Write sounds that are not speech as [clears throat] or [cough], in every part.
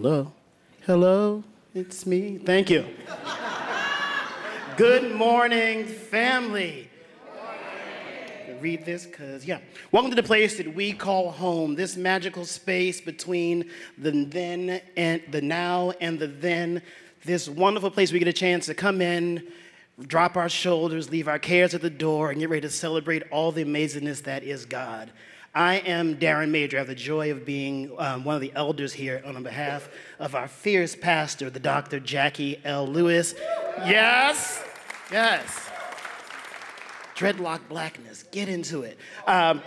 Hello. Hello. It's me. Thank you. Good morning, family. Read this because, yeah. Welcome to the place that we call home, this magical space between the then and the now and the then. This wonderful place we get a chance to come in, drop our shoulders, leave our cares at the door, and get ready to celebrate all the amazingness that is God. I am Darren Major. I have the joy of being um, one of the elders here on behalf of our fierce pastor, the Dr. Jacqui L. Lewis. Yes, yes. Dreadlock blackness, get into it. Um,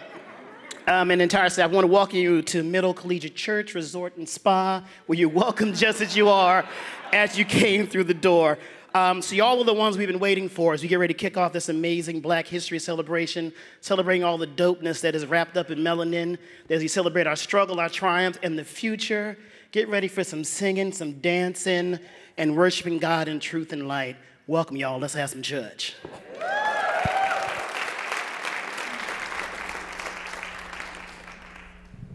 um, and entire staff, I want to welcome you to Middle Collegiate Church, Resort, and Spa, where you're welcome just as you are as you came through the door. Um, so, y'all are the ones we've been waiting for as we get ready to kick off this amazing Black History celebration, celebrating all the dopeness that is wrapped up in melanin, as we celebrate our struggle, our triumph, and the future. Get ready for some singing, some dancing, and worshiping God in truth and light. Welcome, y'all. Let's have some church.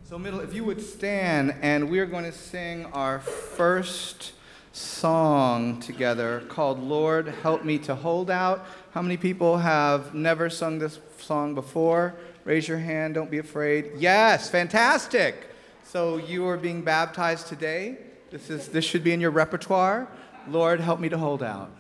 So, Middle, if you would stand, and we're going to sing our first song together called Lord Help Me to Hold Out. How many people have never sung this song before? Raise your hand, don't be afraid. Yes, fantastic. So, you are being baptized today. This, is, this should be in your repertoire. Lord, help me to hold out.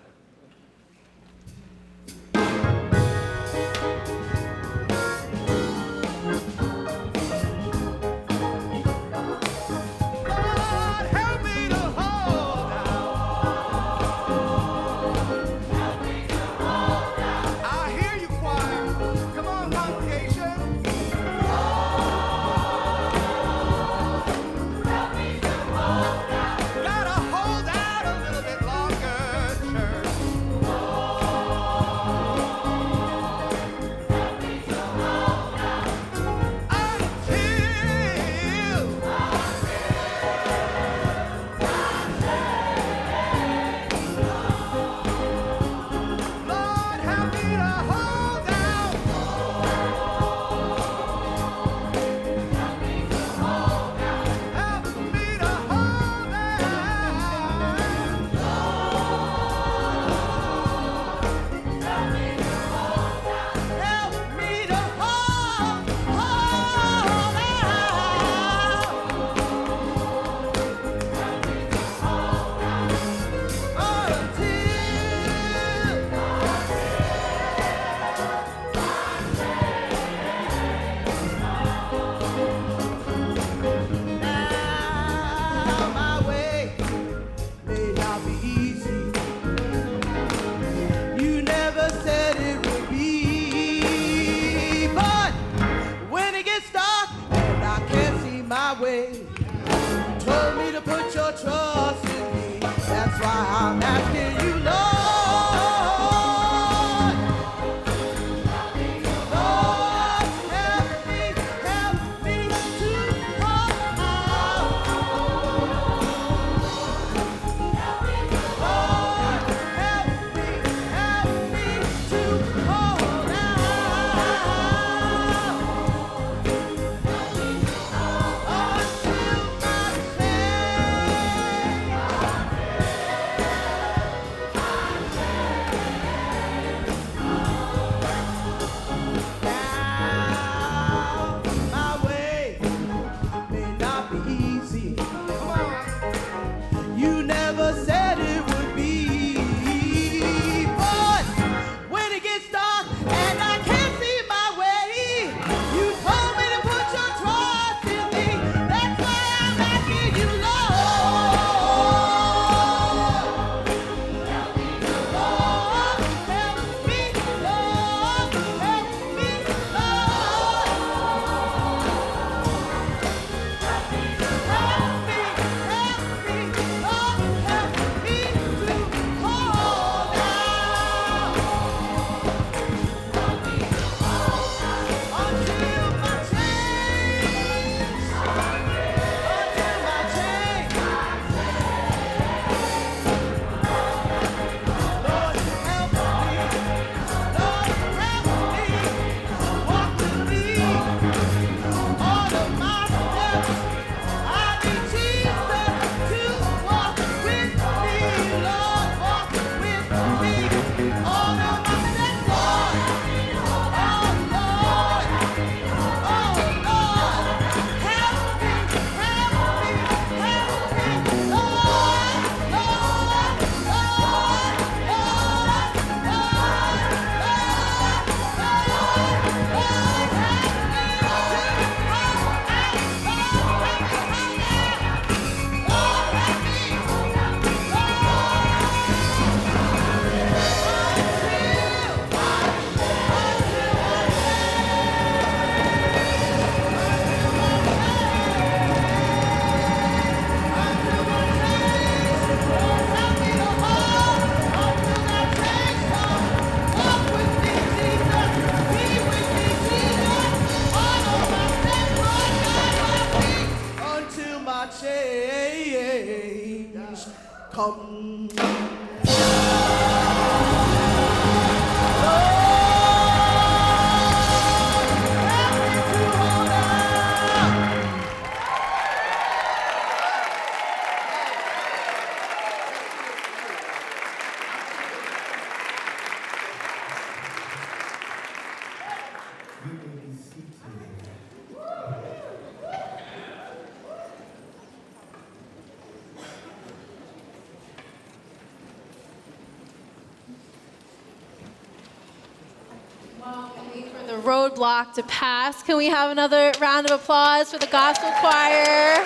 Roadblock to pass. Can we have another round of applause for the gospel choir?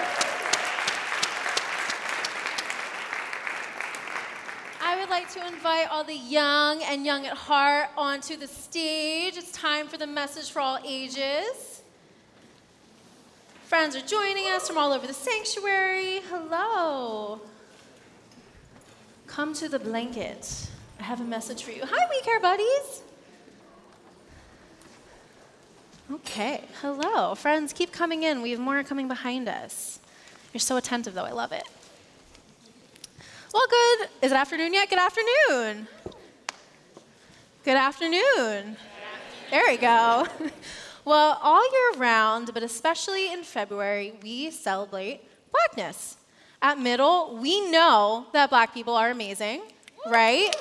I would like to invite all the young and young at heart onto the stage. It's time for the message for all ages. Friends are joining us from all over the sanctuary. Hello. Come to the blanket. I have a message for you. Hi, We Care Buddies. Okay, hello. Friends, keep coming in. We have more coming behind us. You're so attentive, though. I love it. Well, good. Is it afternoon yet? Good afternoon. Good afternoon. There we go. [laughs] Well, all year round, but especially in February, we celebrate blackness. At Middle, we know that black people are amazing, right?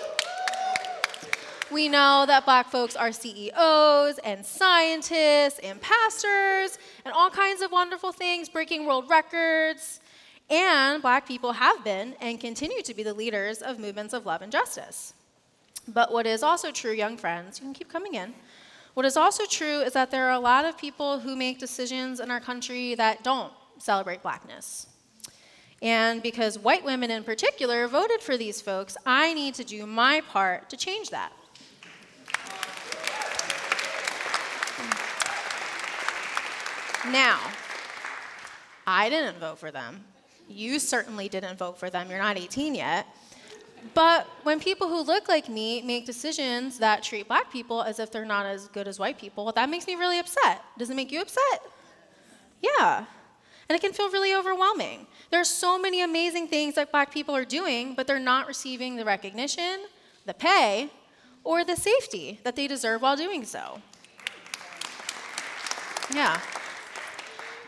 We know that black folks are CEOs and scientists and pastors and all kinds of wonderful things, breaking world records. And black people have been and continue to be the leaders of movements of love and justice. But what is also true, young friends, you can keep coming in. What is also true is that there are a lot of people who make decisions in our country that don't celebrate blackness. And because white women in particular voted for these folks, I need to do my part to change that. Now, I didn't vote for them. You certainly didn't vote for them. You're not 18 yet. But when people who look like me make decisions that treat black people as if they're not as good as white people, that makes me really upset. Does it make you upset? Yeah. And it can feel really overwhelming. There are so many amazing things that black people are doing, but they're not receiving the recognition, the pay, or the safety that they deserve while doing so. Yeah.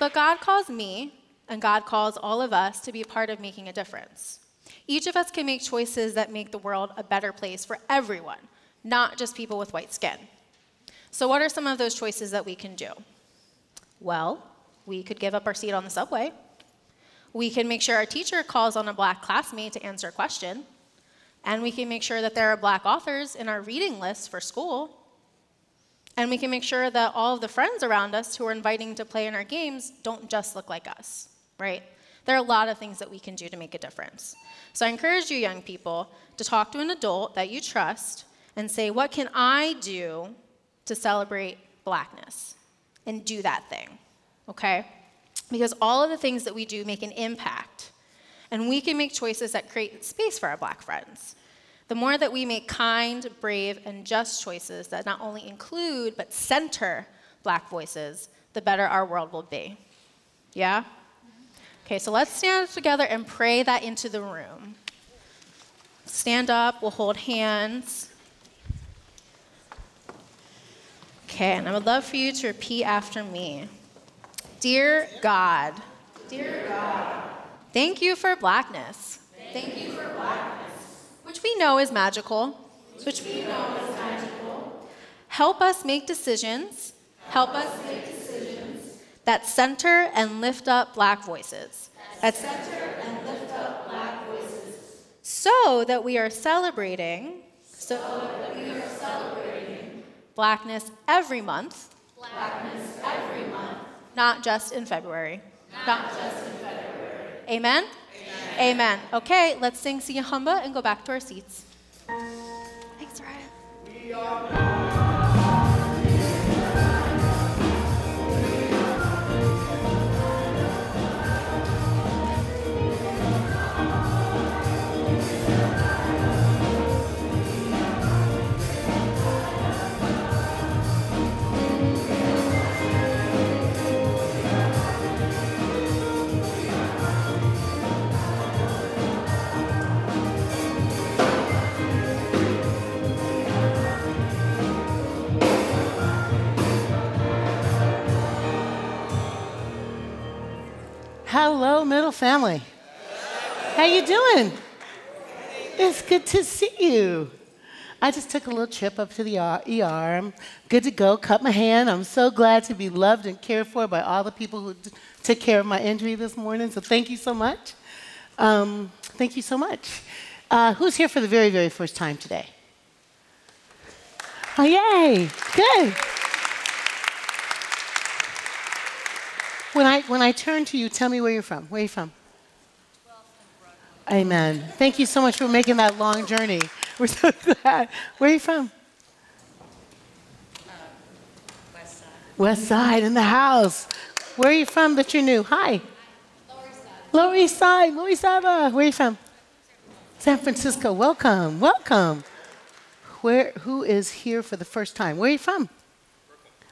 But God calls me, and God calls all of us to be a part of making a difference. Each of us can make choices that make the world a better place for everyone, not just people with white skin. So, what are some of those choices that we can do? Well, we could give up our seat on the subway. We can make sure our teacher calls on a black classmate to answer a question. And we can make sure that there are black authors in our reading list for school. And we can make sure that all of the friends around us who are inviting to play in our games don't just look like us, right? There are a lot of things that we can do to make a difference. So I encourage you, young people, to talk to an adult that you trust and say, What can I do to celebrate blackness? And do that thing, okay? Because all of the things that we do make an impact. And we can make choices that create space for our black friends. The more that we make kind, brave, and just choices that not only include but center black voices, the better our world will be. Yeah? Okay, so let's stand together and pray that into the room. Stand up, we'll hold hands. Okay, and I would love for you to repeat after me. Dear God, Dear God, thank you for blackness. Thank you for blackness, know is magical. Which we know is magical. Help us make decisions. Help us make decisions that center and lift up black voices. That center and lift up black voices. So that we are celebrating. So that we are celebrating blackness every month. Blackness every month. Not just in February. Not, just in February. Amen? Amen. Okay, let's sing Siyahumba and go back to our seats. Thanks, Ryan. Hello, middle family. How you doing? It's good to see you. I just took a little trip up to the ER. I'm good to go. Cut my hand. I'm so glad to be loved and cared for by all the people who took care of my injury this morning. So thank you so much. Um, thank you so much. Uh, who's here for the very, very first time today? Oh, yay. Good. When I, when I turn to you, tell me where you're from. Where are you from? Amen. Thank you so much for making that long journey. We're so [laughs] glad. Where are you from? West Side. West Side in the house. Where are you from that you're new? Hi. Lower Side. Lower East Side, Lower East Side. Where are you from? San Francisco. Welcome, welcome. Where, who is here for the first time? Where are you from?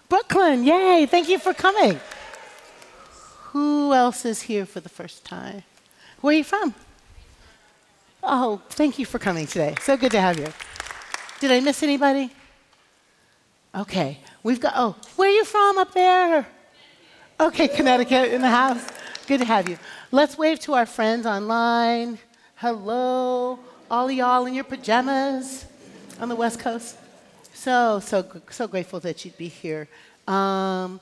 Brooklyn. Brooklyn. Yay, thank you for coming. Who else is here for the first time? Where are you from? Oh, thank you for coming today. So good to have you. Did I miss anybody? Okay, we've got, oh, where are you from up there? Okay, Connecticut in the house. Good to have you. Let's wave to our friends online. Hello, all y'all in your pajamas on the West Coast. So, so, so grateful that you'd be here. Um,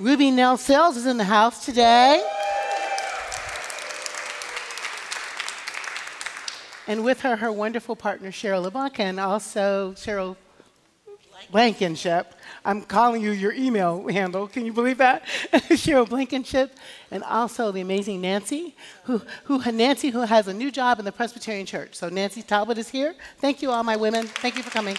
Ruby Nell Sales is in the house today. And with her, her wonderful partner, Cheryl LeBlanc, and also Cheryl Blankenship. I'm calling you your email handle. Can you believe that? [laughs] Cheryl Blankenship. And also the amazing Nancy, who, who, Nancy, who has a new job in the Presbyterian Church. So Nancy Talbot is here. Thank you, all my women. Thank you for coming.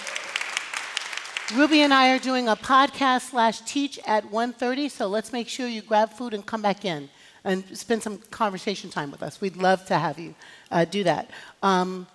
Ruby and I are doing a podcast slash teach at 1.30, so let's make sure you grab food and come back in and spend some conversation time with us. We'd love to have you uh, do that. Um,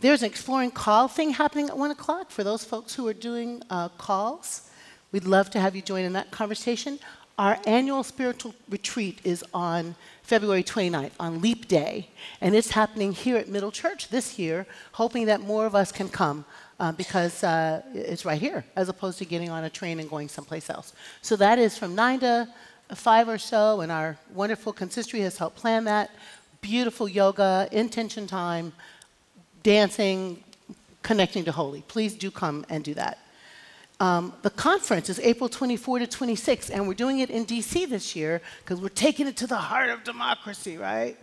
there's an exploring call thing happening at 1 o'clock for those folks who are doing uh, calls. We'd love to have you join in that conversation. Our annual spiritual retreat is on February 29th, on Leap Day, and it's happening here at Middle Church this year, hoping that more of us can come. Uh, because uh, it's right here, as opposed to getting on a train and going someplace else. So that is from 9 to 5 or so, and our wonderful consistory has helped plan that. Beautiful yoga, intention time, dancing, connecting to holy. Please do come and do that. Um, the conference is April 24 to 26, and we're doing it in DC this year because we're taking it to the heart of democracy, right?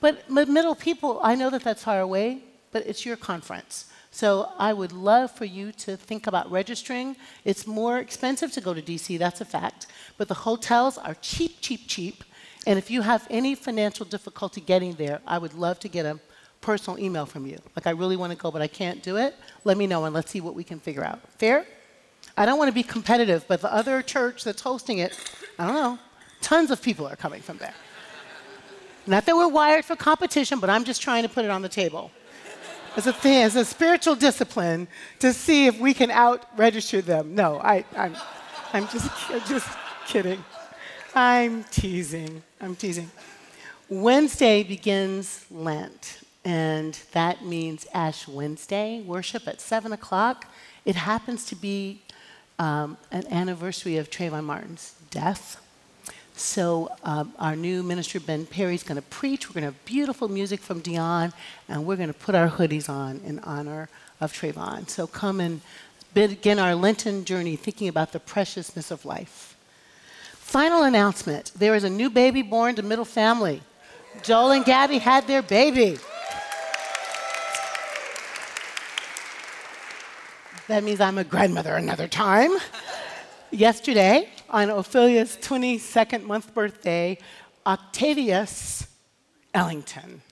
But middle people, I know that that's far away, but it's your conference. So I would love for you to think about registering. It's more expensive to go to DC, that's a fact. But the hotels are cheap, cheap, cheap. And if you have any financial difficulty getting there, I would love to get a personal email from you. Like, I really want to go, but I can't do it. Let me know and let's see what we can figure out. Fair? I don't want to be competitive, but the other church that's hosting it, I don't know, tons of people are coming from there. Not that we're wired for competition, but I'm just trying to put it on the table as a thing, as a spiritual discipline to see if we can out register them. No, I, I'm, I'm just, I'm just kidding. I'm teasing. I'm teasing. Wednesday begins Lent, and that means Ash Wednesday, worship at 7 o'clock. It happens to be um, an anniversary of Trayvon Martin's death. So um, our new minister Ben Perry is going to preach. We're going to have beautiful music from Dion, and we're going to put our hoodies on in honor of Trayvon. So come and begin our Lenten journey thinking about the preciousness of life. Final announcement: there is a new baby born to middle family. Joel and Gabby had their baby. That means I'm a grandmother another time. Yesterday, on Ophelia's 22nd month birthday, Octavius Ellington,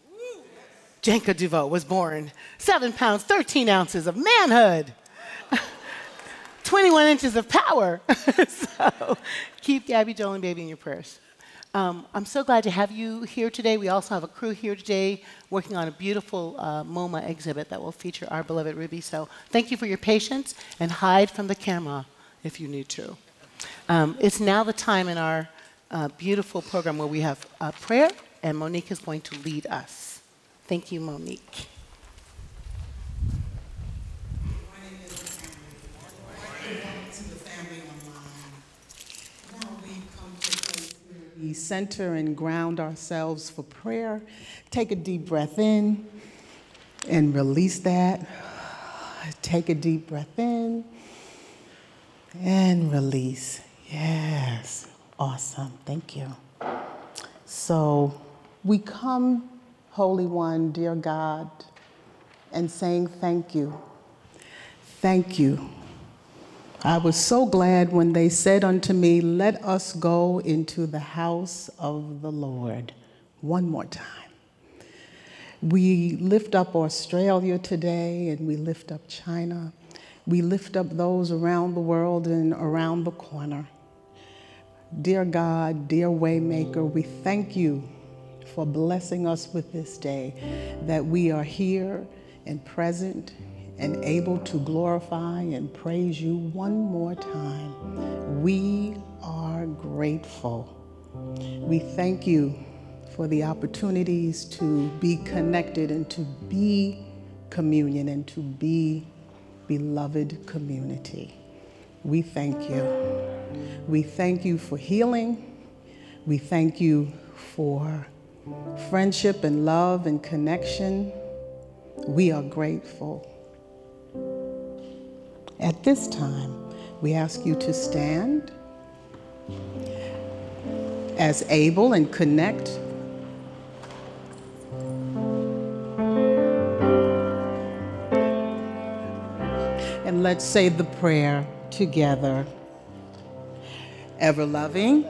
Janka Duveau, was born. Seven pounds, 13 ounces of manhood, [laughs] 21 inches of power. [laughs] so keep Gabby, Joel, and baby in your prayers. Um, I'm so glad to have you here today. We also have a crew here today working on a beautiful uh, MoMA exhibit that will feature our beloved Ruby. So thank you for your patience and hide from the camera if you need to. Um, it's now the time in our uh, beautiful program where we have uh, prayer, and Monique is going to lead us. Thank you, Monique. We center and ground ourselves for prayer. Take a deep breath in and release that. Take a deep breath in and release. Yes, awesome. Thank you. So we come, Holy One, dear God, and saying thank you. Thank you I was so glad when they said unto me, Let us go into the house of the Lord. One more time. We lift up Australia today and we lift up China. We lift up those around the world and around the corner. Dear God, dear Waymaker, we thank you for blessing us with this day, that we are here and present and able to glorify and praise you one more time. We are grateful. We thank you for the opportunities to be connected and to be communion and to be beloved community. We thank you. We thank you for healing. We thank you for friendship and love and connection. We are grateful. At this time, we ask you to stand as able and connect. And let's say the prayer together. Ever loving.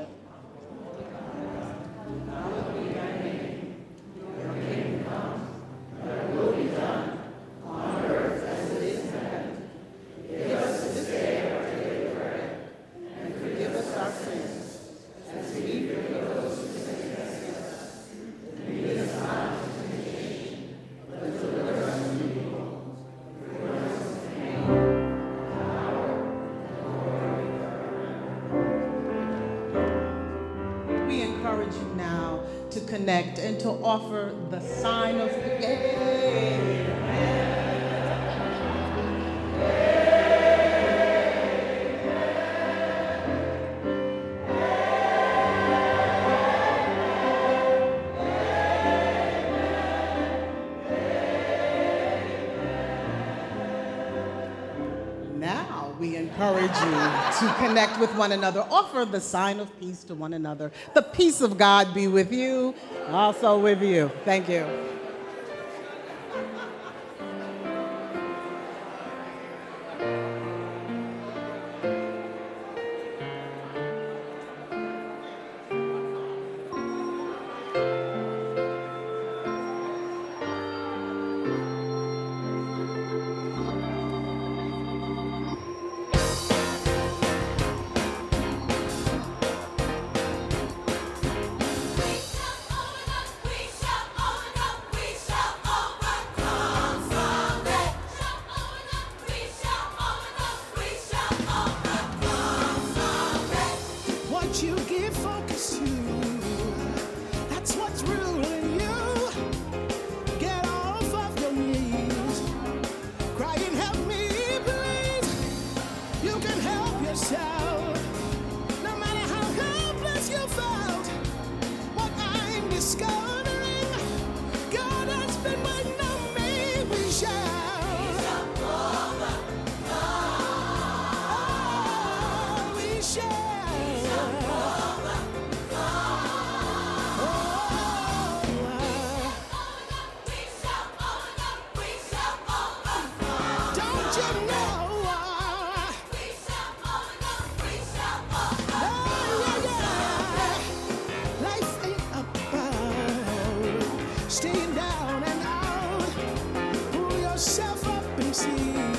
We encourage you now to connect and to offer the sign of Yay. Now you to connect with one another. Offer the sign of peace to one another. The peace of God be with you, also with you. Thank you. Yourself up and see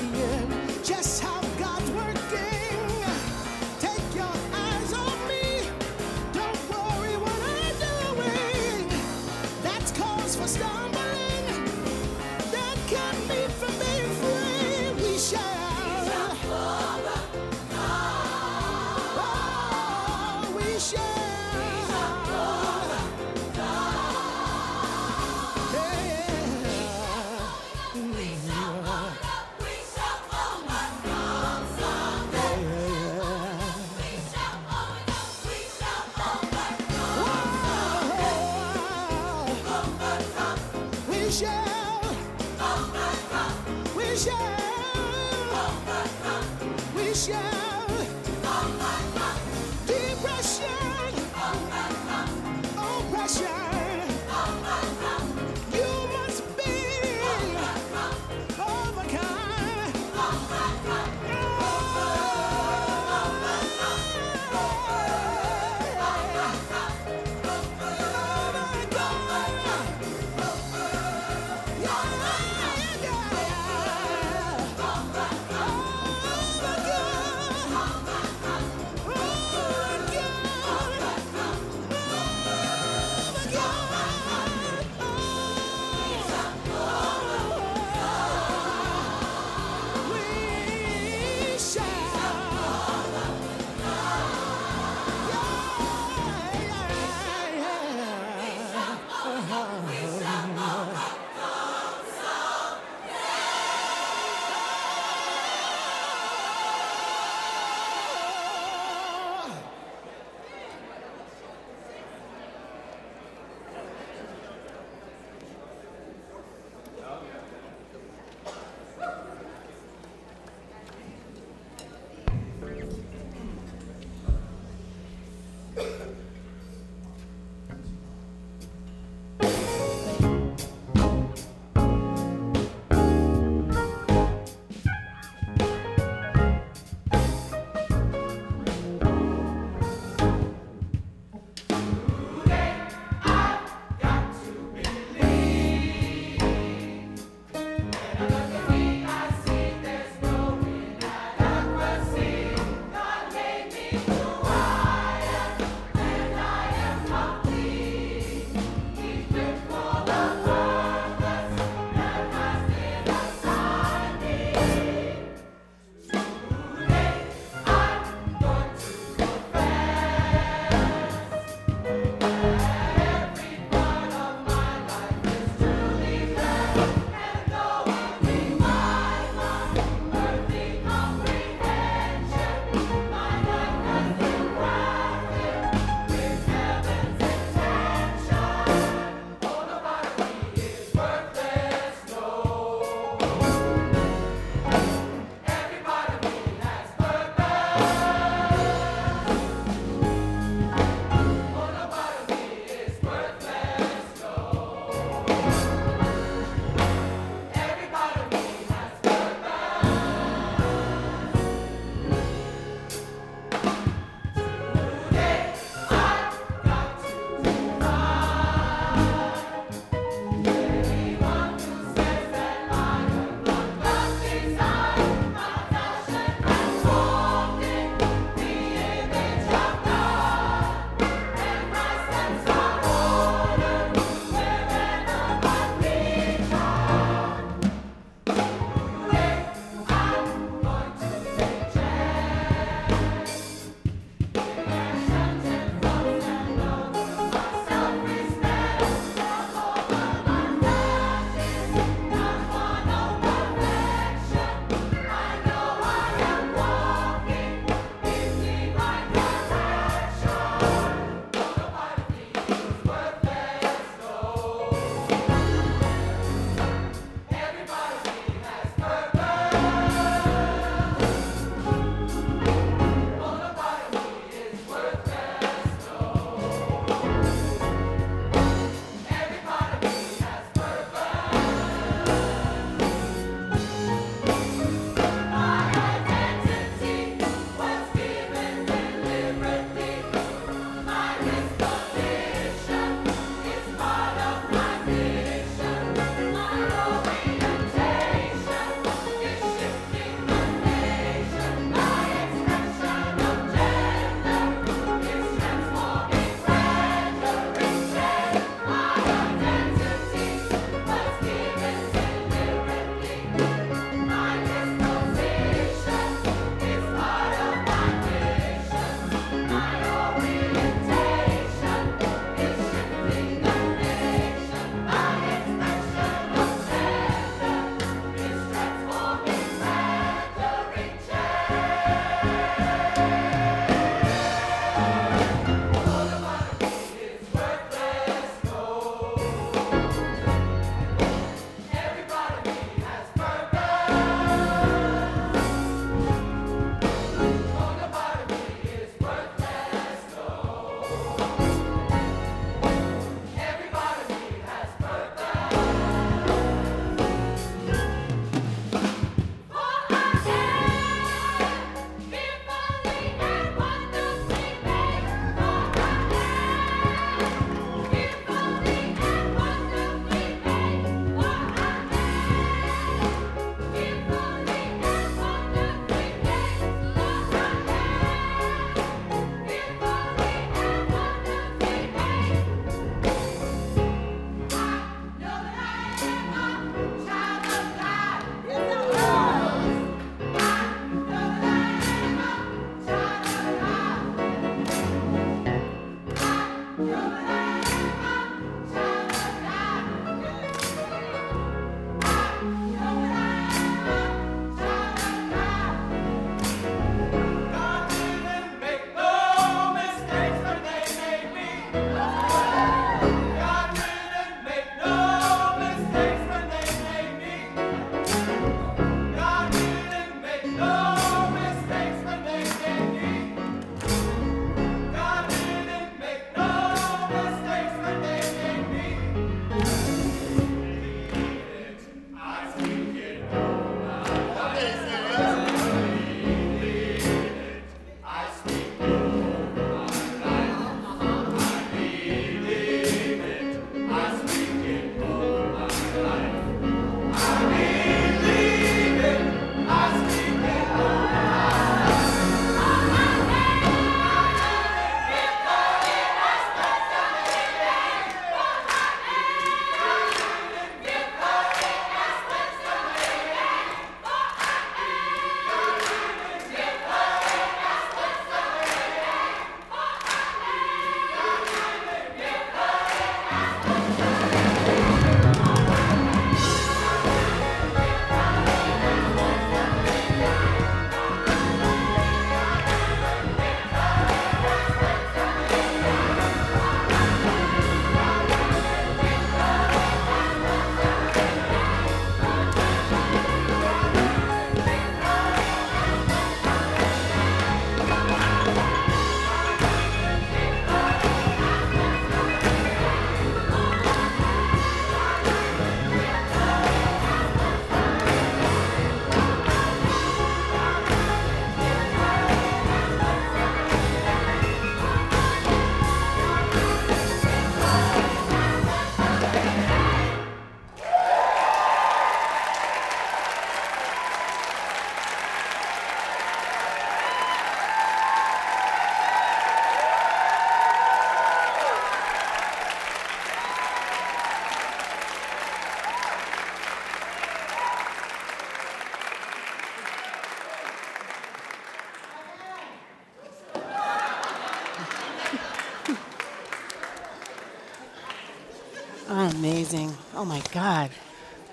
Oh my God.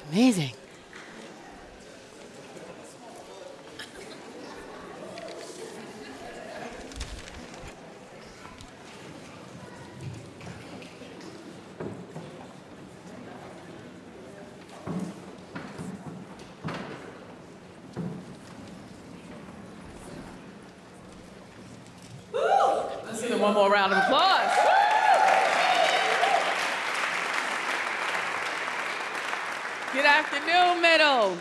Amazing. One more round of applause. Good afternoon, Middle.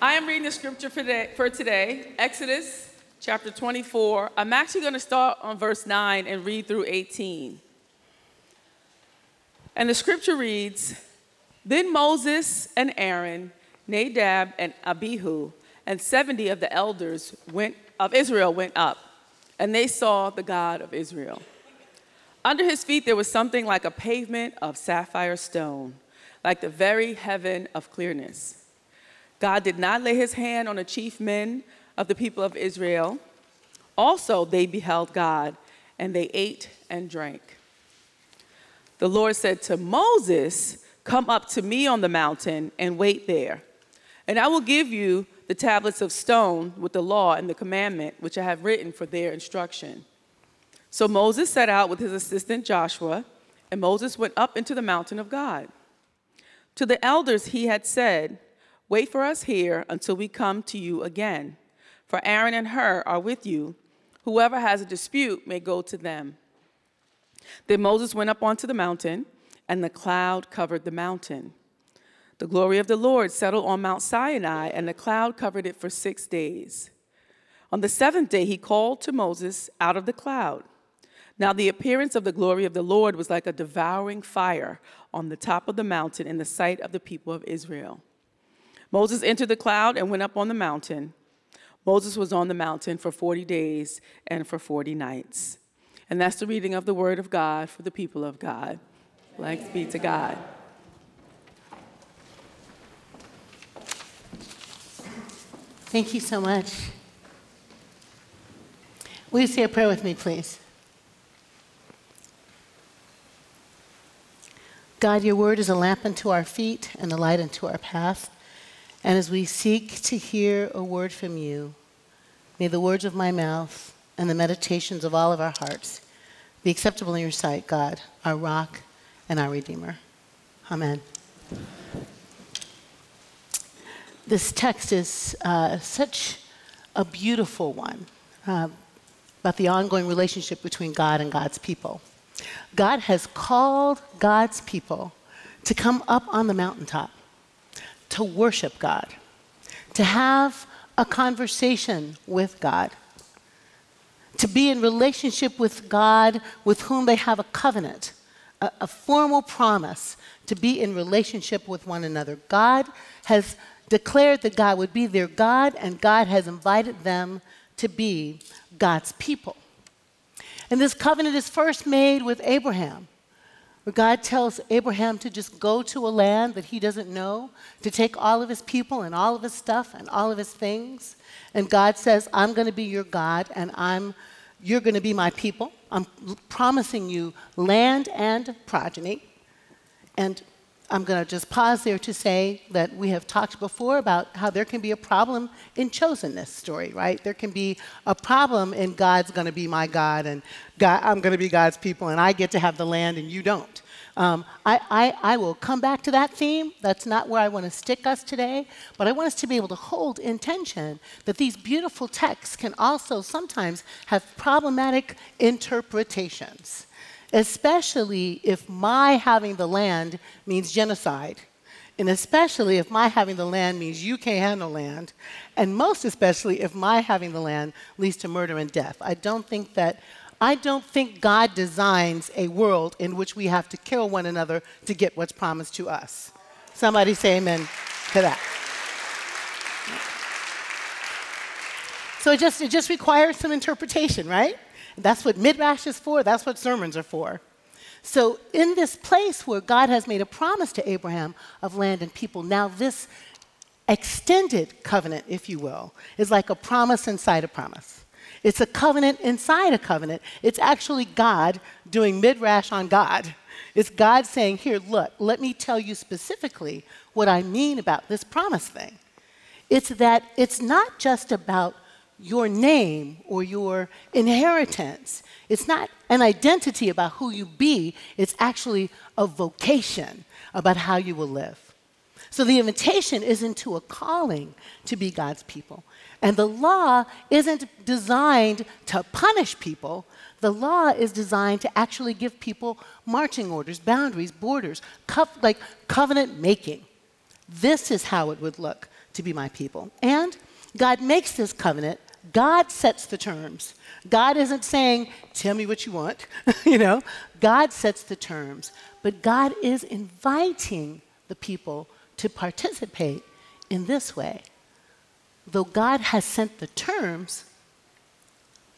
I am reading the scripture for today, for today, Exodus chapter 24. I'm actually going to start on verse 9 and read through 18. And the scripture reads Then Moses and Aaron, Nadab and Abihu, and 70 of the elders went, of Israel went up, and they saw the God of Israel. Under his feet there was something like a pavement of sapphire stone, like the very heaven of clearness. God did not lay his hand on the chief men of the people of Israel. Also, they beheld God, and they ate and drank. The Lord said to Moses, Come up to me on the mountain and wait there. And I will give you the tablets of stone with the law and the commandment which I have written for their instruction. So Moses set out with his assistant Joshua, and Moses went up into the mountain of God. To the elders he had said, Wait for us here until we come to you again. For Aaron and Hur are with you. Whoever has a dispute may go to them. Then Moses went up onto the mountain, and the cloud covered the mountain. The glory of the Lord settled on Mount Sinai, and the cloud covered it for six days. On the seventh day, he called to Moses out of the cloud. Now, the appearance of the glory of the Lord was like a devouring fire on the top of the mountain in the sight of the people of Israel. Moses entered the cloud and went up on the mountain. Moses was on the mountain for 40 days and for 40 nights. And that's the reading of the word of God for the people of God. Thanks be to God. Thank you so much. Will you say a prayer with me, please? God, your word is a lamp unto our feet and a light unto our path. And as we seek to hear a word from you, may the words of my mouth and the meditations of all of our hearts be acceptable in your sight, God, our rock and our redeemer. Amen. This text is uh, such a beautiful one uh, about the ongoing relationship between God and God's people. God has called God's people to come up on the mountaintop, to worship God, to have a conversation with God, to be in relationship with God with whom they have a covenant, a, a formal promise to be in relationship with one another. God has declared that God would be their God, and God has invited them to be God's people. And this covenant is first made with Abraham, where God tells Abraham to just go to a land that he doesn't know, to take all of his people and all of his stuff and all of his things. And God says, I'm going to be your God, and I'm, you're going to be my people. I'm promising you land and progeny. And I'm going to just pause there to say that we have talked before about how there can be a problem in chosenness story, right? There can be a problem in God's going to be my God and God, I'm going to be God's people and I get to have the land and you don't. Um, I, I, I will come back to that theme. That's not where I want to stick us today, but I want us to be able to hold intention that these beautiful texts can also sometimes have problematic interpretations especially if my having the land means genocide. And especially if my having the land means you can't handle land. And most especially if my having the land leads to murder and death. I don't think that I don't think God designs a world in which we have to kill one another to get what's promised to us. Somebody say amen to that. So it just, it just requires some interpretation, right? That's what Midrash is for, that's what sermons are for. So, in this place where God has made a promise to Abraham of land and people, now this extended covenant, if you will, is like a promise inside a promise. It's a covenant inside a covenant. It's actually God doing midrash on God. It's God saying, Here, look, let me tell you specifically what I mean about this promise thing. It's that it's not just about your name or your inheritance. It's not an identity about who you be, it's actually a vocation about how you will live. So the invitation is into a calling to be God's people. And the law isn't designed to punish people. The law is designed to actually give people marching orders, boundaries, borders, like covenant making. This is how it would look to be my people. And God makes this covenant. God sets the terms. God isn't saying, tell me what you want, [laughs] you know. God sets the terms. But God is inviting the people to participate in this way. Though God has sent the terms,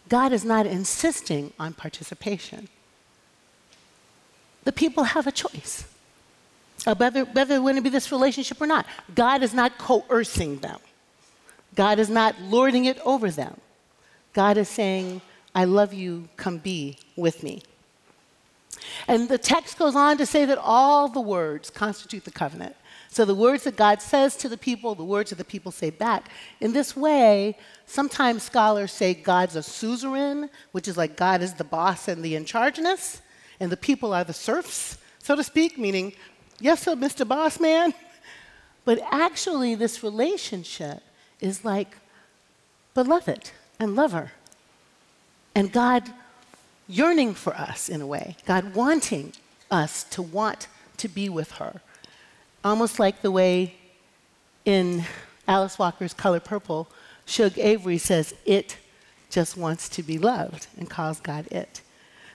God is not insisting on participation. The people have a choice whether, whether they want to be this relationship or not. God is not coercing them, God is not lording it over them. God is saying, I love you, come be with me. And the text goes on to say that all the words constitute the covenant. So the words that God says to the people, the words that the people say back. In this way, sometimes scholars say God's a suzerain, which is like God is the boss and the in chargeness, and the people are the serfs, so to speak, meaning, yes, sir, Mr. Boss Man. [laughs] But actually, this relationship is like beloved and lover. And God yearning for us in a way, God wanting us to want to be with her. Almost like the way in Alice Walker's Color Purple, Shug Avery says, It just wants to be loved and calls God it.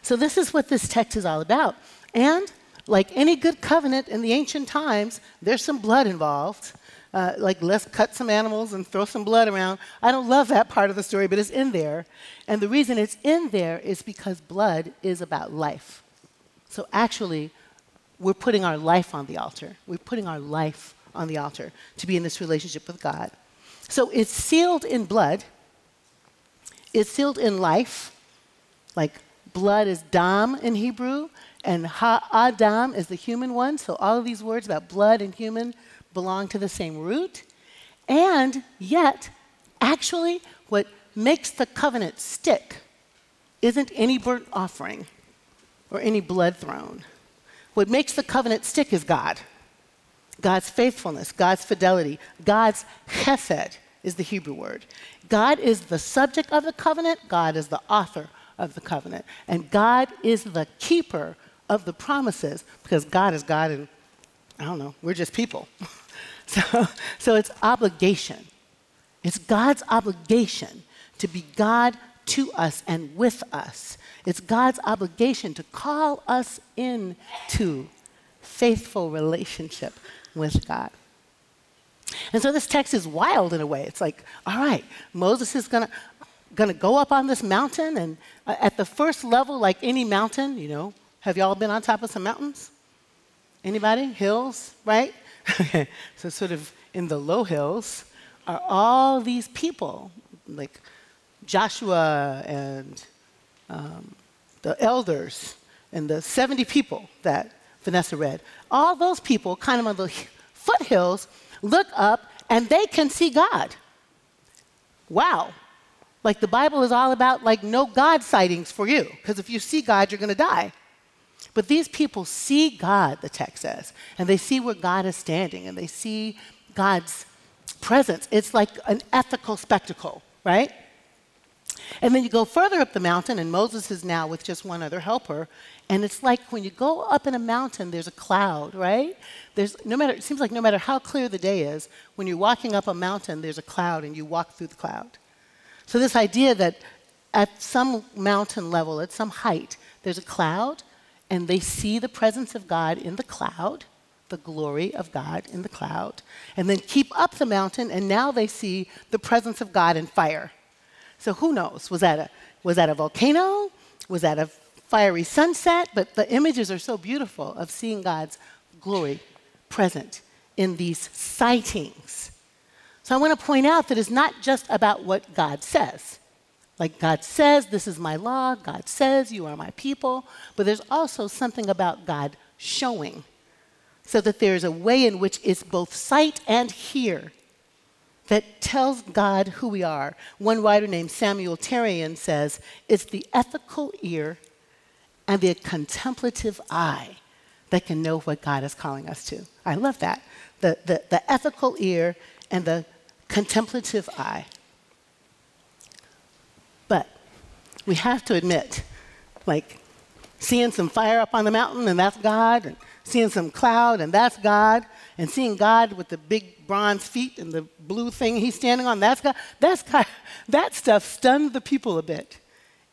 So, this is what this text is all about. And like any good covenant in the ancient times, there's some blood involved. Uh, like, let's cut some animals and throw some blood around. I don't love that part of the story, but it's in there. And the reason it's in there is because blood is about life. So, actually, we're putting our life on the altar. We're putting our life on the altar to be in this relationship with God. So, it's sealed in blood, it's sealed in life. Like, blood is dam in Hebrew, and ha adam is the human one. So, all of these words about blood and human belong to the same root. And yet, actually, what makes the covenant stick isn't any burnt offering or any blood thrown. What makes the covenant stick is God. God's faithfulness, God's fidelity, God's chesed is the Hebrew word. God is the subject of the covenant, God is the author of the covenant. And God is the keeper of the promises because God is God and I don't know, we're just people. [laughs] so, so it's obligation. It's God's obligation to be God to us and with us. It's God's obligation to call us into faithful relationship with God. And so this text is wild in a way. It's like, all right, Moses is gonna, gonna go up on this mountain, and uh, at the first level, like any mountain, you know, have y'all been on top of some mountains? Anybody? Hills, right? [laughs] so sort of in the low hills are all these people, like Joshua and um, the elders and the 70 people that Vanessa read. All those people, kind of on the foothills, look up and they can see God. Wow. Like the Bible is all about like no God sightings for you, because if you see God, you're going to die. But these people see God, the text says, and they see where God is standing, and they see God's presence. It's like an ethical spectacle, right? And then you go further up the mountain, and Moses is now with just one other helper. And it's like when you go up in a mountain, there's a cloud, right? There's no matter, it seems like no matter how clear the day is, when you're walking up a mountain, there's a cloud, and you walk through the cloud. So, this idea that at some mountain level, at some height, there's a cloud, and they see the presence of God in the cloud, the glory of God in the cloud, and then keep up the mountain, and now they see the presence of God in fire. So who knows? Was that a, was that a volcano? Was that a fiery sunset? But the images are so beautiful of seeing God's glory present in these sightings. So I want to point out that it's not just about what God says. Like God says, this is my law. God says, you are my people. But there's also something about God showing, so that there's a way in which it's both sight and hear that tells God who we are. One writer named Samuel Terrien says it's the ethical ear and the contemplative eye that can know what God is calling us to. I love that. The, the, the ethical ear and the contemplative eye. But we have to admit, like seeing some fire up on the mountain and that's God, and seeing some cloud and that's God, and seeing God with the big bronze feet and the blue thing he's standing on, that's God. That's God. [laughs] That stuff stunned the people a bit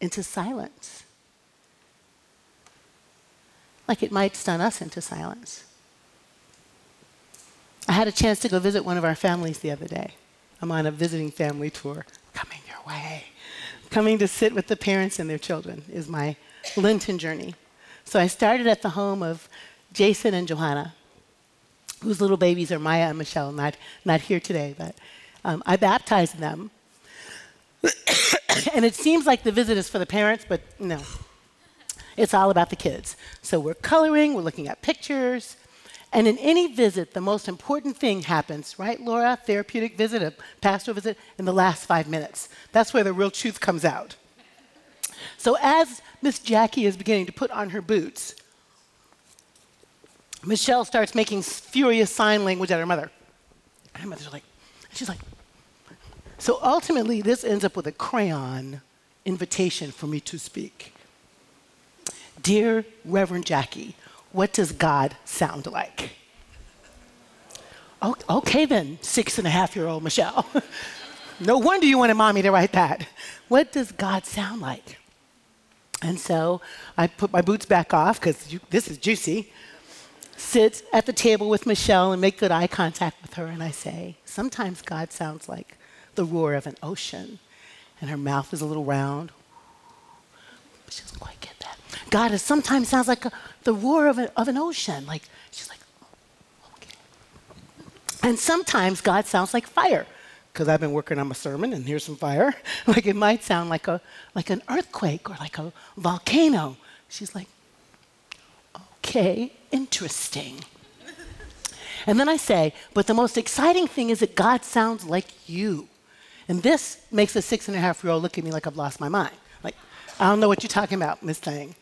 into silence. Like it might stun us into silence. I had a chance to go visit one of our families the other day. I'm on a visiting family tour. Coming your way. Coming to sit with the parents and their children is my Lenten journey. So I started at the home of Jason and Johanna, whose little babies are Maya and Michelle, not, not here today, but um, I baptized them. [coughs] and it seems like the visit is for the parents, but no. It's all about the kids. So we're coloring, we're looking at pictures, and in any visit, the most important thing happens, right, Laura? Therapeutic visit, a pastoral visit, in the last five minutes. That's where the real truth comes out. So as Miss Jacqui is beginning to put on her boots, Michelle starts making furious sign language at her mother. And her mother's like, she's like, so ultimately, this ends up with a crayon invitation for me to speak. Dear Reverend Jacqui, what does God sound like? Oh, oh, okay, then, six and a half year old Michelle. [laughs] no wonder you wanted mommy to write that. What does God sound like? And so I put my boots back off because this is juicy. Sit at the table with Michelle and make good eye contact with her, and I say, Sometimes God sounds like the roar of an ocean, and her mouth is a little round. but She doesn't quite get. God sometimes sounds like a, the roar of, a, of an ocean. Like she's like, oh, okay. And sometimes God sounds like fire, because I've been working on my sermon, and here's some fire. [laughs] like it might sound like a like an earthquake or like a volcano. She's like, okay, interesting. And then I say, but the most exciting thing is that God sounds like you. And this makes a six and a half year old look at me like I've lost my mind. Like, I don't know what you're talking about, Miss Thing.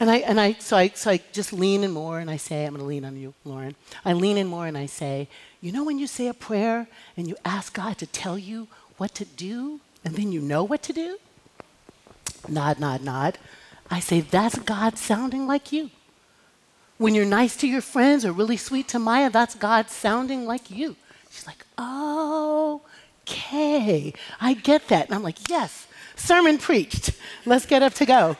And I, and I, so I, so I just lean in more and I say, I'm going to lean on you, Lauren. I lean in more and I say, you know when you say a prayer and you ask God to tell you what to do and then you know what to do? Nod, nod, nod. I say, that's God sounding like you. When you're nice to your friends or really sweet to Maya, that's God sounding like you. She's like, oh, okay, I get that. And I'm like, yes, sermon preached. Let's get up to go.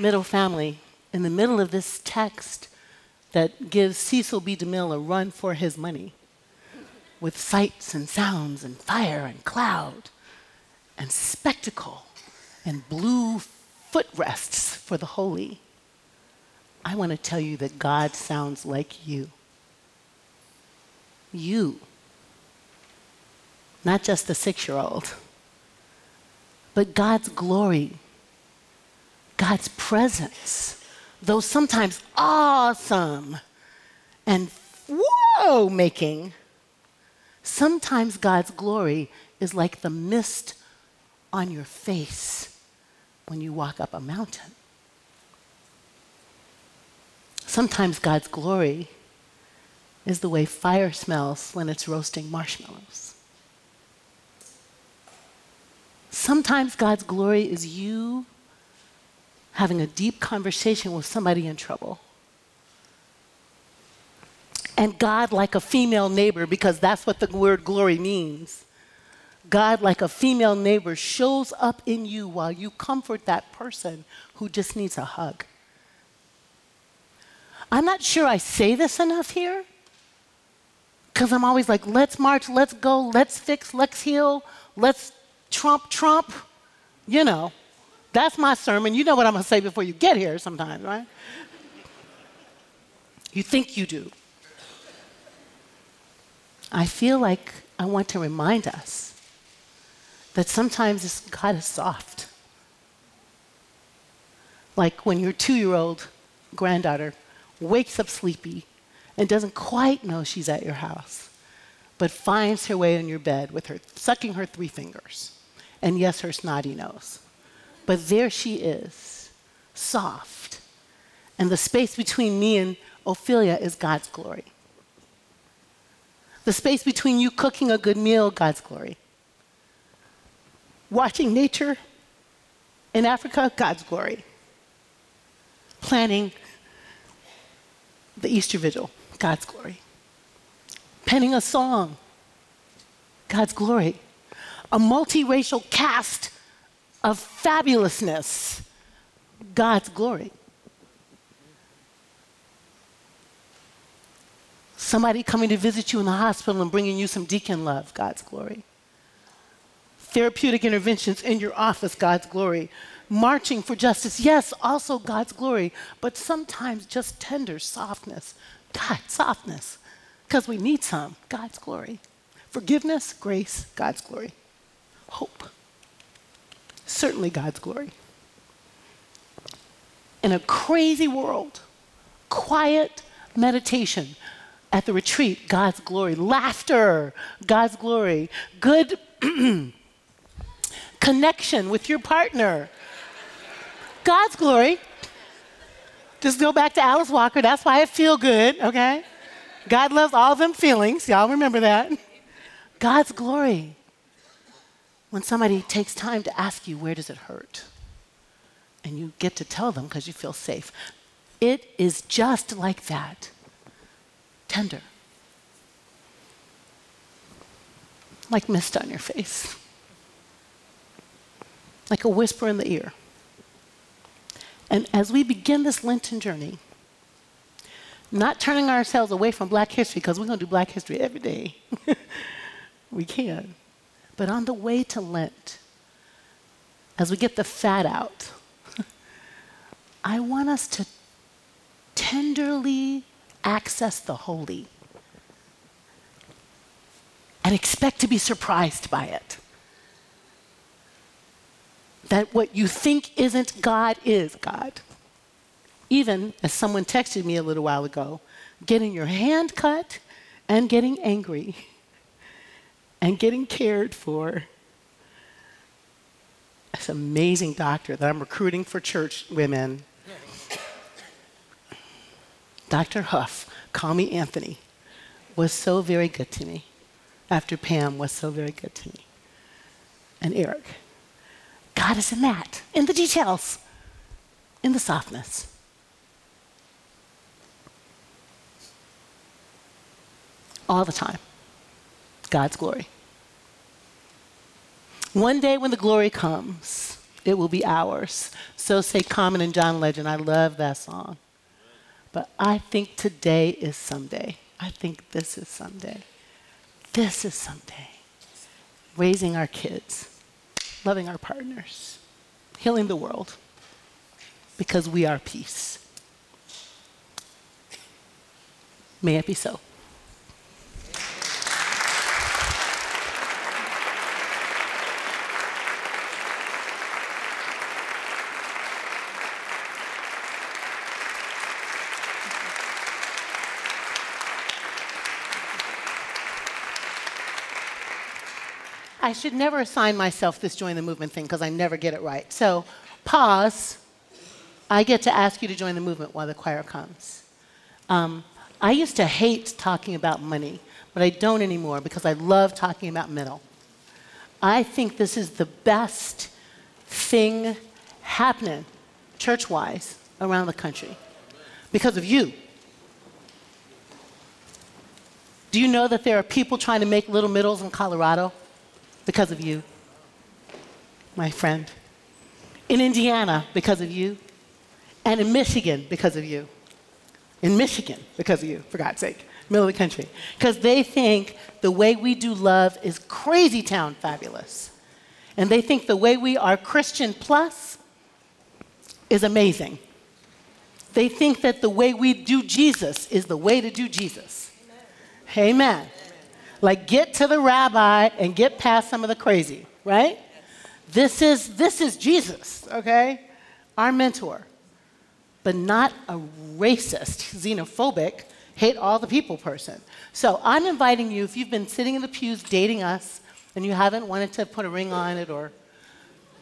Middle family, in the middle of this text that gives Cecil B. DeMille a run for his money with sights and sounds and fire and cloud and spectacle and blue footrests for the holy. I want to tell you that God sounds like you. You. Not just the six year old, but God's glory, God's presence, though sometimes awesome and whoa making, sometimes God's glory is like the mist on your face when you walk up a mountain. Sometimes God's glory is the way fire smells when it's roasting marshmallows. Sometimes God's glory is you having a deep conversation with somebody in trouble. And God, like a female neighbor, because that's what the word glory means, God, like a female neighbor, shows up in you while you comfort that person who just needs a hug. I'm not sure I say this enough here because I'm always like, let's march, let's go, let's fix, let's heal, let's trump, trump. You know, that's my sermon. You know what I'm going to say before you get here sometimes, right? You think you do. I feel like I want to remind us that sometimes God is soft. Like when your two year old granddaughter wakes up sleepy and doesn't quite know she's at your house, but finds her way in your bed with her sucking her three fingers. And yes, her snotty nose. But there she is, soft. And the space between me and Ophelia is God's glory. The space between you cooking a good meal, God's glory. Watching nature in Africa, God's glory. Planning the Easter Vigil, God's glory. Penning a song, God's glory. A multiracial cast of fabulousness, God's glory. Somebody coming to visit you in the hospital and bringing you some deacon love, God's glory. Therapeutic interventions in your office, God's glory. Marching for justice, yes, also God's glory, but sometimes just tender softness. God, softness, because we need some, God's glory. Forgiveness, grace, God's glory. Hope, certainly God's glory. In a crazy world, quiet meditation at the retreat, God's glory. Laughter, God's glory. Good [clears throat] connection with your partner, God's glory. Just go back to Alice Walker. That's why I feel good, okay? God loves all them feelings. Y'all remember that? God's glory. When somebody takes time to ask you, where does it hurt? And you get to tell them because you feel safe. It is just like that tender. Like mist on your face, like a whisper in the ear. And as we begin this Lenten journey, not turning ourselves away from Black history, because we're going to do Black history every day. [laughs] we can. But on the way to Lent, as we get the fat out, [laughs] I want us to tenderly access the holy and expect to be surprised by it. That what you think isn't God is God. Even as someone texted me a little while ago, getting your hand cut and getting angry [laughs] and getting cared for. This amazing doctor that I'm recruiting for church women. Dr. Huff, call me Anthony, was so very good to me after Pam was so very good to me. And Eric. God is in that, in the details, in the softness. All the time. God's glory. One day when the glory comes, it will be ours. So say Common and John Legend. I love that song. But I think today is someday. I think this is someday. This is someday. Raising our kids, loving our partners, healing the world, because we are peace. May it be so. I should never assign myself this join the movement thing because I never get it right. So, pause. I get to ask you to join the movement while the choir comes. Um, I used to hate talking about money, but I don't anymore because I love talking about middle. I think this is the best thing happening church wise around the country because of you. Do you know that there are people trying to make little middles in Colorado? Because of you, my friend. In Indiana, because of you. And in Michigan, because of you. In Michigan, because of you, for God's sake, middle of the country. Because they think the way we do love is crazy town fabulous. And they think the way we are Christian plus is amazing. They think that the way we do Jesus is the way to do Jesus. Amen. Amen. Like, get to the rabbi and get past some of the crazy. right? This is this is Jesus, okay? Our mentor. But not a racist, xenophobic, hate all the people person. So I'm inviting you, if you've been sitting in the pews dating us and you haven't wanted to put a ring on it or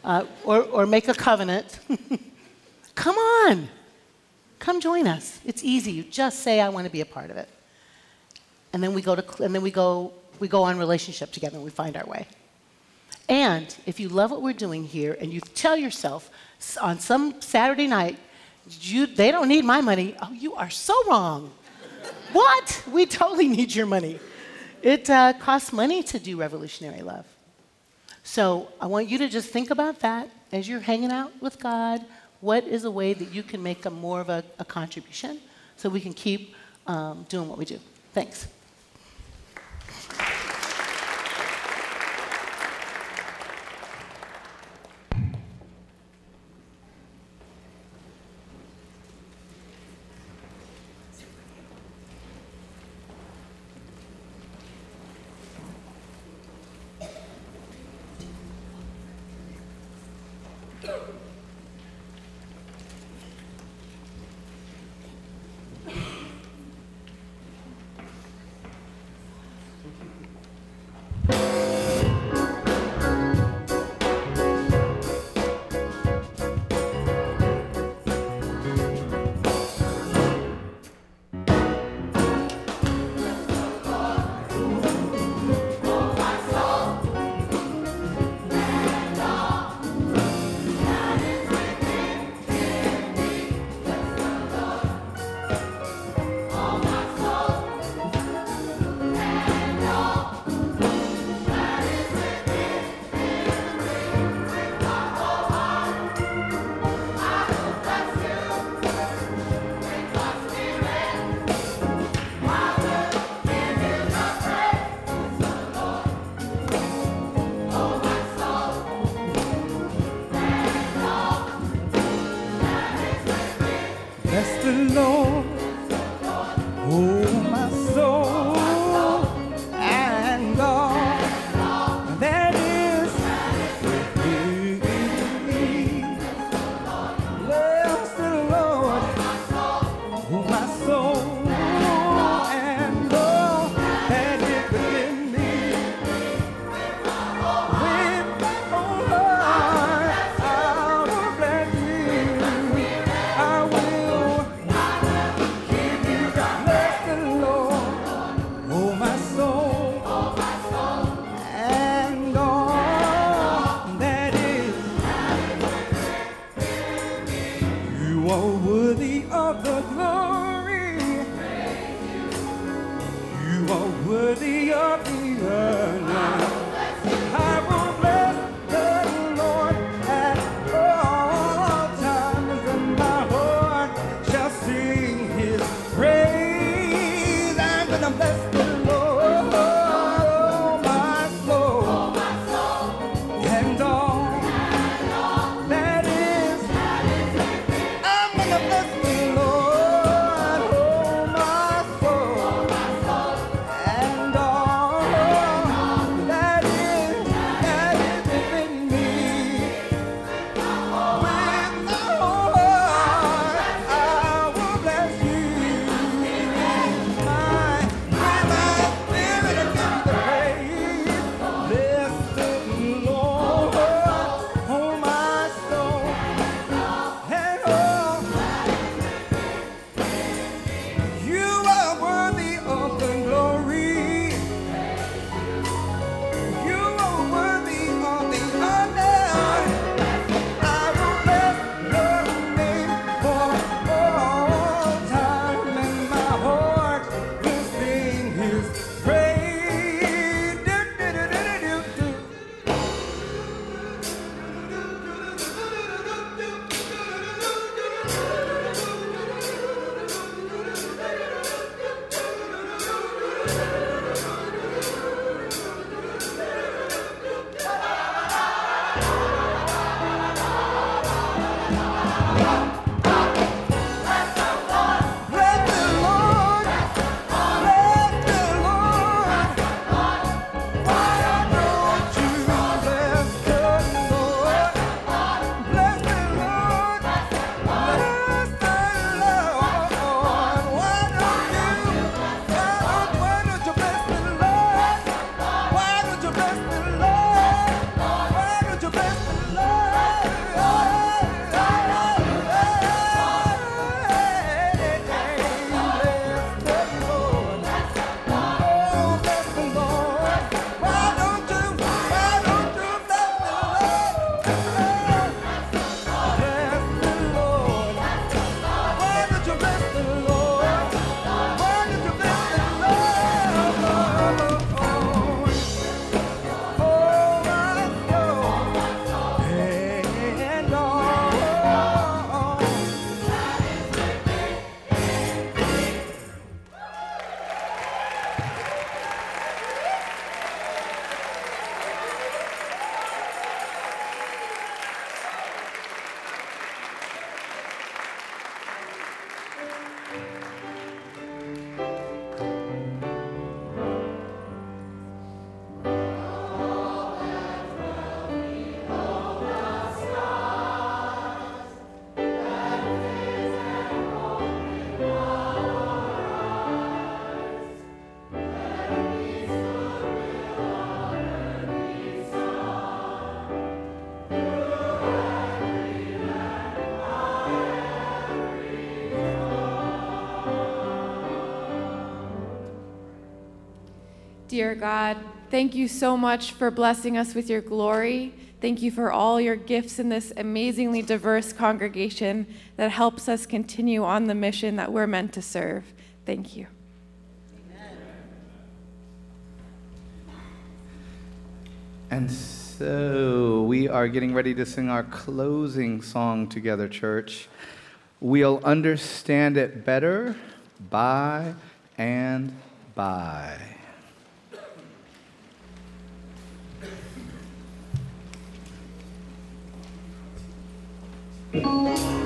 uh, or, or make a covenant, [laughs] come on. Come join us. It's easy. You just say, I want to be a part of it. And then we go to, and then we go, we go on relationship together and we find our way. And if you love what we're doing here and you tell yourself on some Saturday night, you, they don't need my money, oh, you are so wrong. what? We totally need your money. It uh, costs money to do revolutionary love. So I want you to just think about that as you're hanging out with God. What is a way that you can make a more of a, a contribution so we can keep um, doing what we do? Thanks. Dear God. Thank you so much for blessing us with your glory. Thank you for all your gifts in this amazingly diverse congregation that helps us continue on the mission that we're meant to serve. Thank you. And so we are getting ready to sing our closing song together, church. We'll understand it better by and by. Here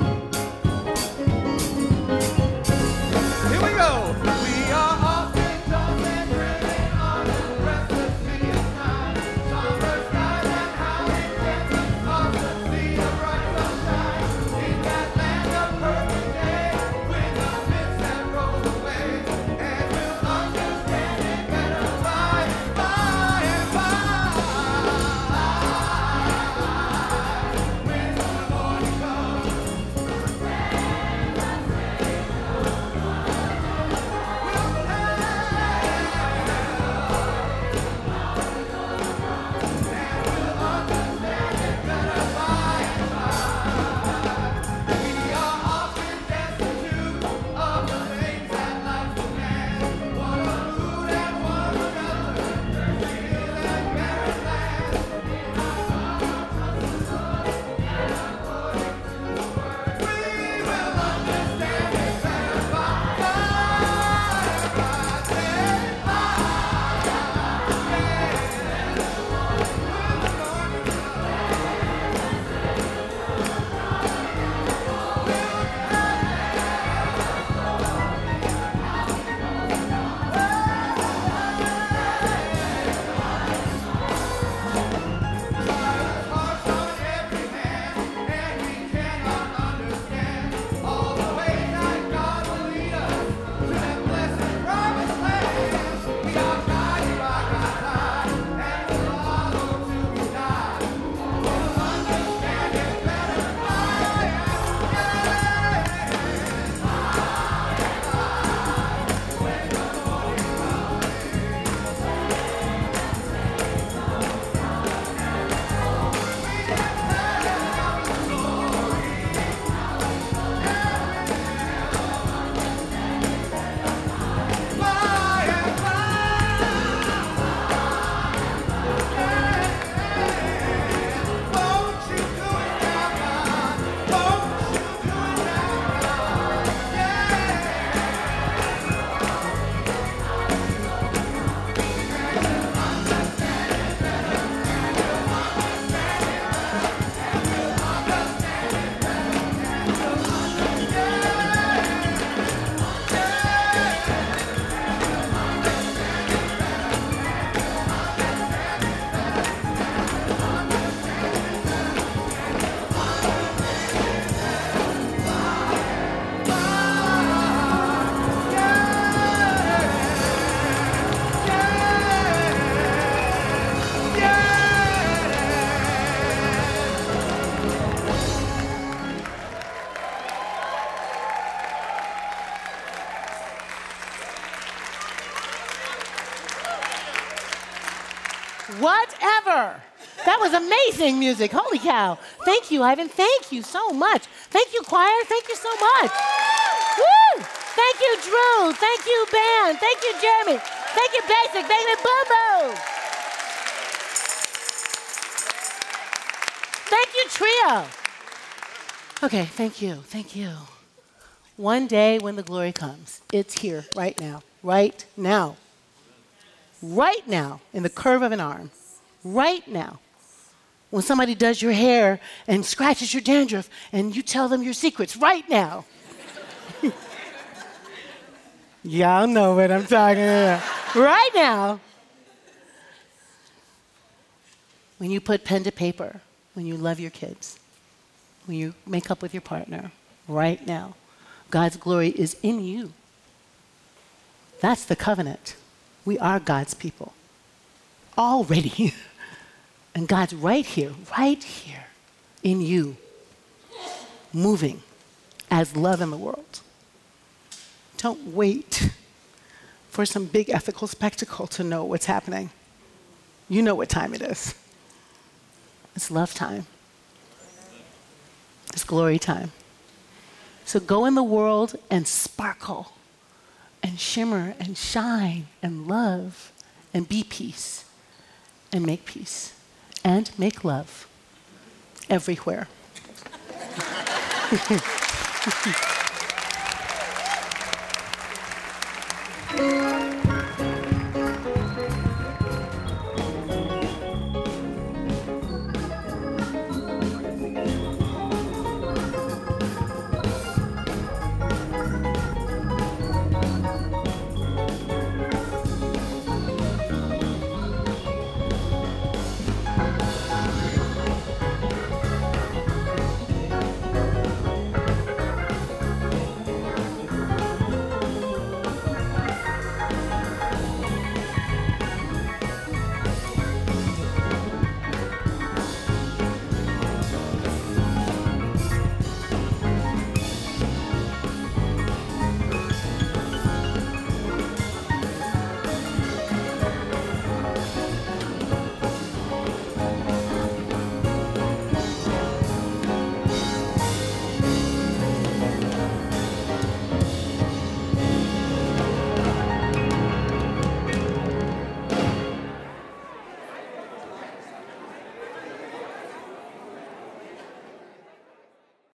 amazing music. Holy cow. Thank you, Ivan. Thank you so much. Thank you, choir. Thank you so much. Woo! Thank you, Drew. Thank you, band. Thank you, Jeremy. Thank you, Basic. Thank you, Boo Boo. Thank you, Trio. Okay, thank you. Thank you. One day when the glory comes, it's here right now. Right now. Right now, in the curve of an arm. Right now. When somebody does your hair and scratches your dandruff and you tell them your secrets right now. [laughs] Y'all know what I'm talking about. Right now. When you put pen to paper, when you love your kids, when you make up with your partner, right now, God's glory is in you. That's the covenant. We are God's people already. [laughs] and God's right here, right here in you, moving as love in the world. Don't wait for some big ethical spectacle to know what's happening. You know what time it is. It's love time. It's glory time. So go in the world and sparkle and shimmer and shine and love and be peace and make peace and make love everywhere. Thank [laughs] you.